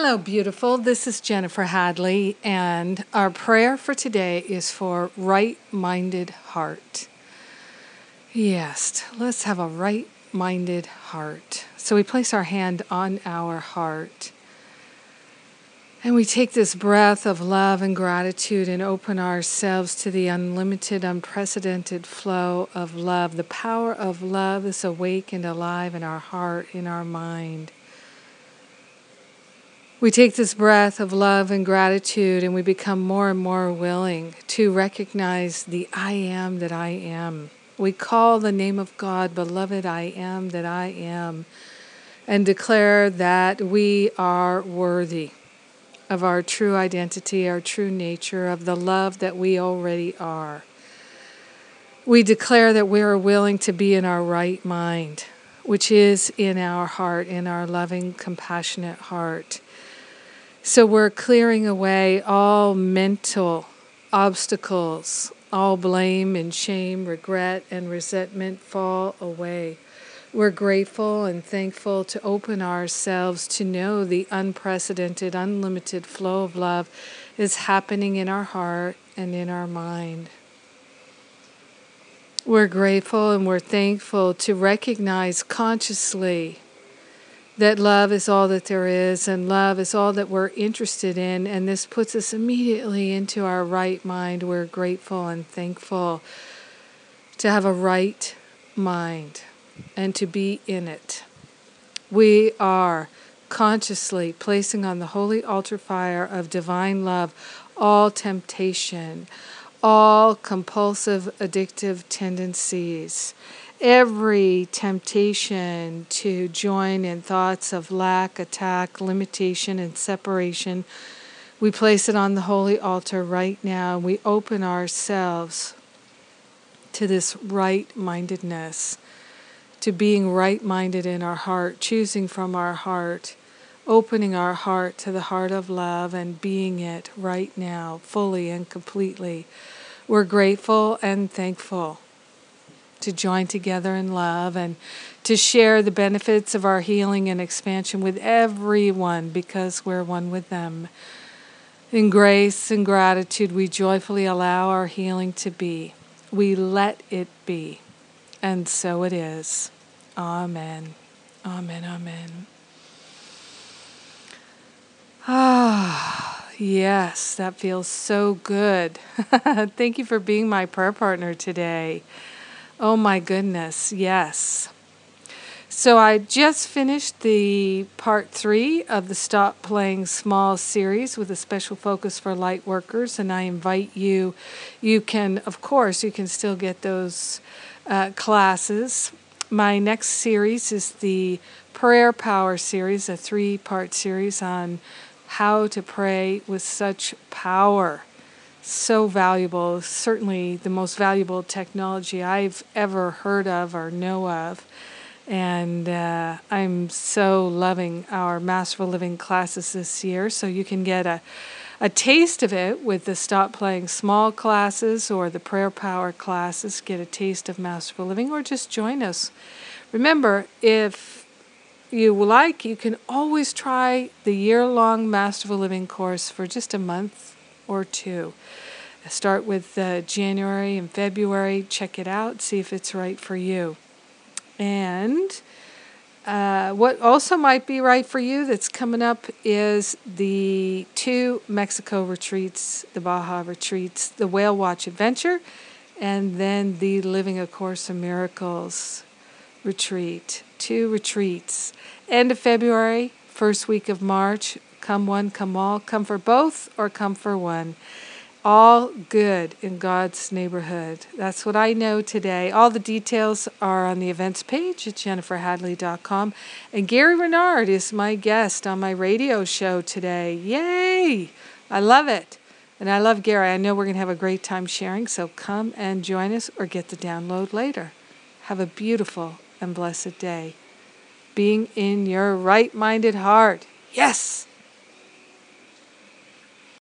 Hello, beautiful. This is Jennifer Hadley, and our prayer for today is for right minded heart. Yes, let's have a right minded heart. So we place our hand on our heart. And we take this breath of love and gratitude and open ourselves to the unlimited, unprecedented flow of love. The power of love is awake and alive in our heart, in our mind. We take this breath of love and gratitude and we become more and more willing to recognize the I am that I am. We call the name of God, Beloved, I am that I am, and declare that we are worthy of our true identity, our true nature, of the love that we already are. We declare that we are willing to be in our right mind, which is in our heart, in our loving, compassionate heart so we're clearing away all mental obstacles, all blame and shame, regret and resentment fall away. We're grateful and thankful to open ourselves to know the unprecedented, unlimited flow of love is happening in our heart and in our mind. We're grateful and we're thankful to recognize consciously that love is all that there is and love is all that we're interested in. And this puts us immediately into our right mind. We're grateful and thankful to have a right mind and to be in it. We are consciously placing on the holy altar fire of divine love all temptation, all compulsive addictive tendencies every temptation to join in thoughts of lack, attack, limitation, and separation. We place it on the holy altar right now. We open ourselves to this right mindedness, to being right minded in our heart, choosing from our heart, opening our heart to the heart of love and being it right now, fully and completely. We're grateful and thankful to join together in love and to share the benefits of our healing and expansion with everyone because we're one with them. In grace and gratitude, we joyfully allow our healing to be. We let it be. And so it is. Amen. Amen. Amen. Ah, yes, that feels so good. Thank you for being my prayer partner today. Oh my goodness, yes. So I just finished the part three of the Stop Playing Small series with a special focus for light workers, and I invite you. You can, of course, you can still get those uh, classes. My next series is the Prayer Power series, a three part series on how to pray with such power so valuable, certainly the most valuable technology I've ever heard of or know of. And uh, I'm so loving our Masterful Living classes this year. So you can get a, a taste of it with the Stop Playing Small classes or the Prayer Power classes. Get a taste of Masterful Living or just join us. Remember, if you like, you can always try the year long Masterful Living course for just a month or two. Start with uh, January and February, check it out, see if it's right for you. And uh, what also might be right for you that's coming up is the two Mexico retreats, the Baja retreats, the Whale Watch Adventure, and then the Living a Course in Miracles retreat. Two retreats. End of February, first week of March, Come one, come all. Come for both or come for one. All good in God's neighborhood. That's what I know today. All the details are on the events page at jenniferhadley.com. And Gary Renard is my guest on my radio show today. Yay! I love it. And I love Gary. I know we're going to have a great time sharing, so come and join us or get the download later. Have a beautiful and blessed day. Being in your right minded heart. Yes!